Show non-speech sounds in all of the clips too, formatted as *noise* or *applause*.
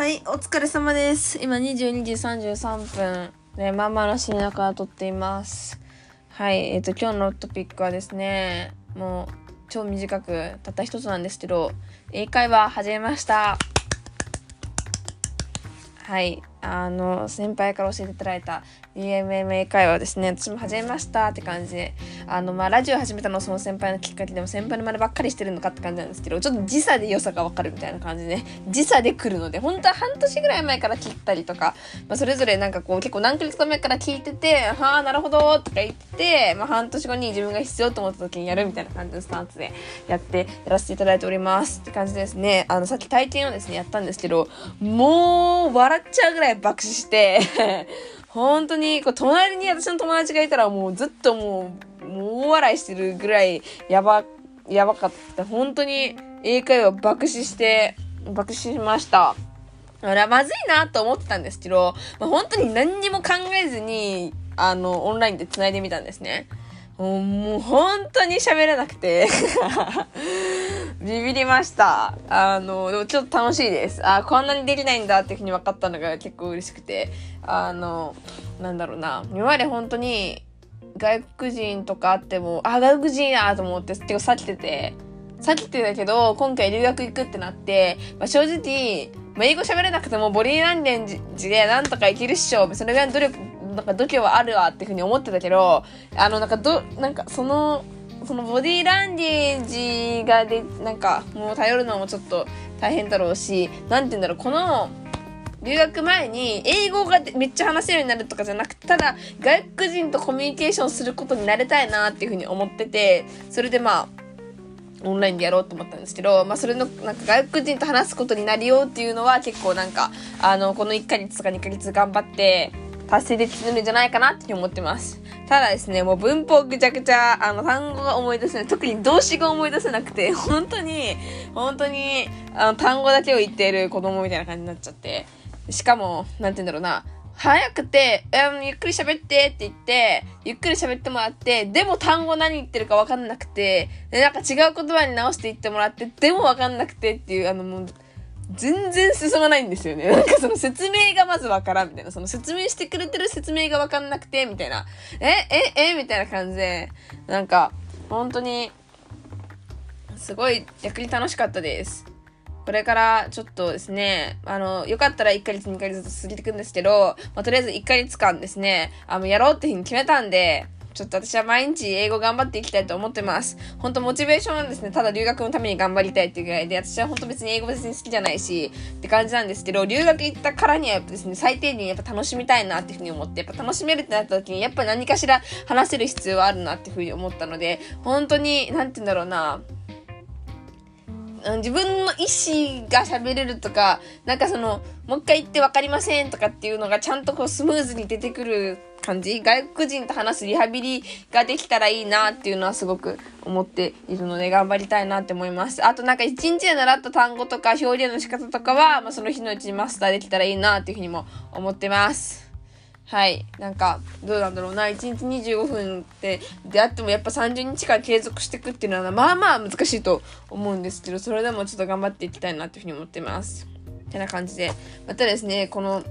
はい、お疲れ様です。今22時33分で、まんまの深夜から撮っています。はい、えっ、と、今日のトピックはですね、もう超短く、たった一つなんですけど、英会話始めました。はい、あの、先輩から教えていただいた DMM 英会話ですね、私も始めましたって感じで、あの、まあ、ラジオ始めたのはその先輩のきっかけでも先輩の真似ばっかりしてるのかって感じなんですけど、ちょっと時差で良さがわかるみたいな感じで、ね、時差で来るので、本当は半年ぐらい前から聞いたりとか、まあ、それぞれなんかこう結構何ヶ月か前から聞いてて、はあ、なるほどとか言って、まあ、半年後に自分が必要と思った時にやるみたいな感じのスタンスでやって、やらせていただいておりますって感じですね。あの、さっき体験をですね、やったんですけど、もう、笑っちゃうぐらい爆死して、*laughs* 本当に、こう、隣に私の友達がいたらもうずっともう、もう大笑いしてるぐらいやば、やばかった。本当に英会話爆死して、爆死しました。あれはまずいなと思ってたんですけど、まあ、本当に何にも考えずに、あの、オンラインで繋いでみたんですね。もうもう本当に喋れなくて *laughs* ビビりました。あの、でもちょっと楽しいです。あ、こんなにできないんだっていうふうに分かったのが結構嬉しくて、あの、なんだろうな、今まで本当に外国人とかあっても、あ、外国人やと思って結構避けてて、避けてたけど、今回留学行くってなって、まあ、正直、まあ、英語喋れなくてもボディーランゲージでなんとかいけるっしょ。それぐらいの努力、なんか度胸はあるわっていうふうに思ってたけど、あの、なんかど、なんかその、そのボディーランゲージがで、なんかもう頼るのもちょっと大変だろうし、なんて言うんだろう、この、留学前に英語がめっちゃ話せるようになるとかじゃなくて、ただ外国人とコミュニケーションすることになれたいなっていうふうに思ってて、それでまあ、オンラインでやろうと思ったんですけど、まあそれの、なんか外国人と話すことになるようっていうのは結構なんか、あの、この1ヶ月とか2ヶ月頑張って達成できるんじゃないかなって思ってます。ただですね、もう文法ぐちゃぐちゃ、あの、単語が思い出せない。特に動詞が思い出せなくて、*laughs* 本当に、本当に、あの、単語だけを言っている子供みたいな感じになっちゃって。しかも、なんて言うんだろうな。早くて、うん、ゆっくり喋ってって言って、ゆっくり喋ってもらって、でも単語何言ってるか分かんなくて、で、なんか違う言葉に直して言ってもらって、でも分かんなくてっていう、あのもう、全然進まないんですよね。*laughs* なんかその説明がまずわからんみたいな。その説明してくれてる説明がわかんなくて、みたいな。え、え、え、みたいな感じで、なんか、本当に、すごい逆に楽しかったです。これからちょっとですね、あの、よかったら1ヶ月2ヶ月過ぎていくんですけど、まあ、とりあえず1ヶ月間ですね、あの、やろうっていうふうに決めたんで、ちょっと私は毎日英語頑張っていきたいと思ってます。本当モチベーションはですね、ただ留学のために頑張りたいっていうぐらいで、私は本当別に英語別に好きじゃないし、って感じなんですけど、留学行ったからにはやっぱですね、最低限やっぱ楽しみたいなっていうふうに思って、やっぱ楽しめるってなった時に、やっぱ何かしら話せる必要はあるなっていうふうに思ったので、本当に、なんて言うんだろうな、自分の意思が喋れるとか、なんかその、もう一回言って分かりませんとかっていうのがちゃんとこうスムーズに出てくる感じ？外国人と話すリハビリができたらいいなっていうのはすごく思っているので頑張りたいなって思います。あとなんか一日で習った単語とか表現の仕方とかは、まあ、その日のうちにマスターできたらいいなっていうふうにも思ってます。はい。なんか、どうなんだろうな？1日25分って、であってもやっぱ30日間継続していくっていうのは、まあまあ難しいと思うんですけど、それでもちょっと頑張っていきたいなっていうふうに思ってます。てな感じで。またですね、この、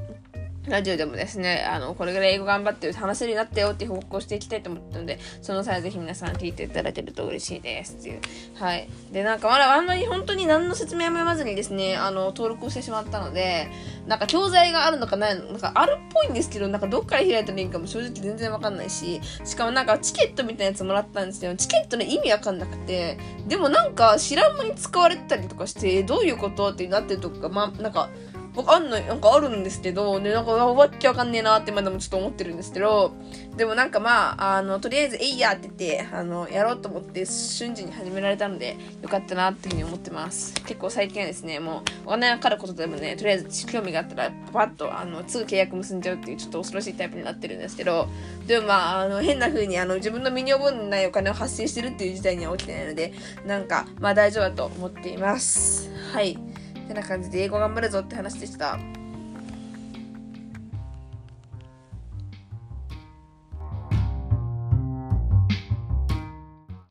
ラジオでもですね、あの、これぐらい英語頑張って話せるようになったよって報告をしていきたいと思ったので、その際ぜひ皆さん聞いていただけると嬉しいですっていう。はい。で、なんかまだあんまり本当に何の説明も読まずにですね、あの、登録をしてしまったので、なんか教材があるのかないのなんかあるっぽいんですけど、なんかどっから開いたらいいかも正直全然わかんないし、しかもなんかチケットみたいなやつもらったんですけど、チケットの意味わかんなくて、でもなんか知らん間に使われてたりとかして、どういうことってなってるとか、まあ、なんか、僕あんの、なんかあるんですけど、で、なんか、わっきわかんねえなってまだもちょっと思ってるんですけど、でもなんかまあ、あの、とりあえず、えいやって言って、あの、やろうと思って瞬時に始められたので、よかったなっていうふうに思ってます。結構最近はですね、もう、お金がかかることでもね、とりあえず興味があったら、パパッと、あの、すぐ契約結んじゃうっていう、ちょっと恐ろしいタイプになってるんですけど、でもまあ、あの、変な風に、あの、自分の身に覚えないお金を発生してるっていう事態には起きてないので、なんか、まあ大丈夫だと思っています。はい。てな感じで英語頑張るぞって話でした。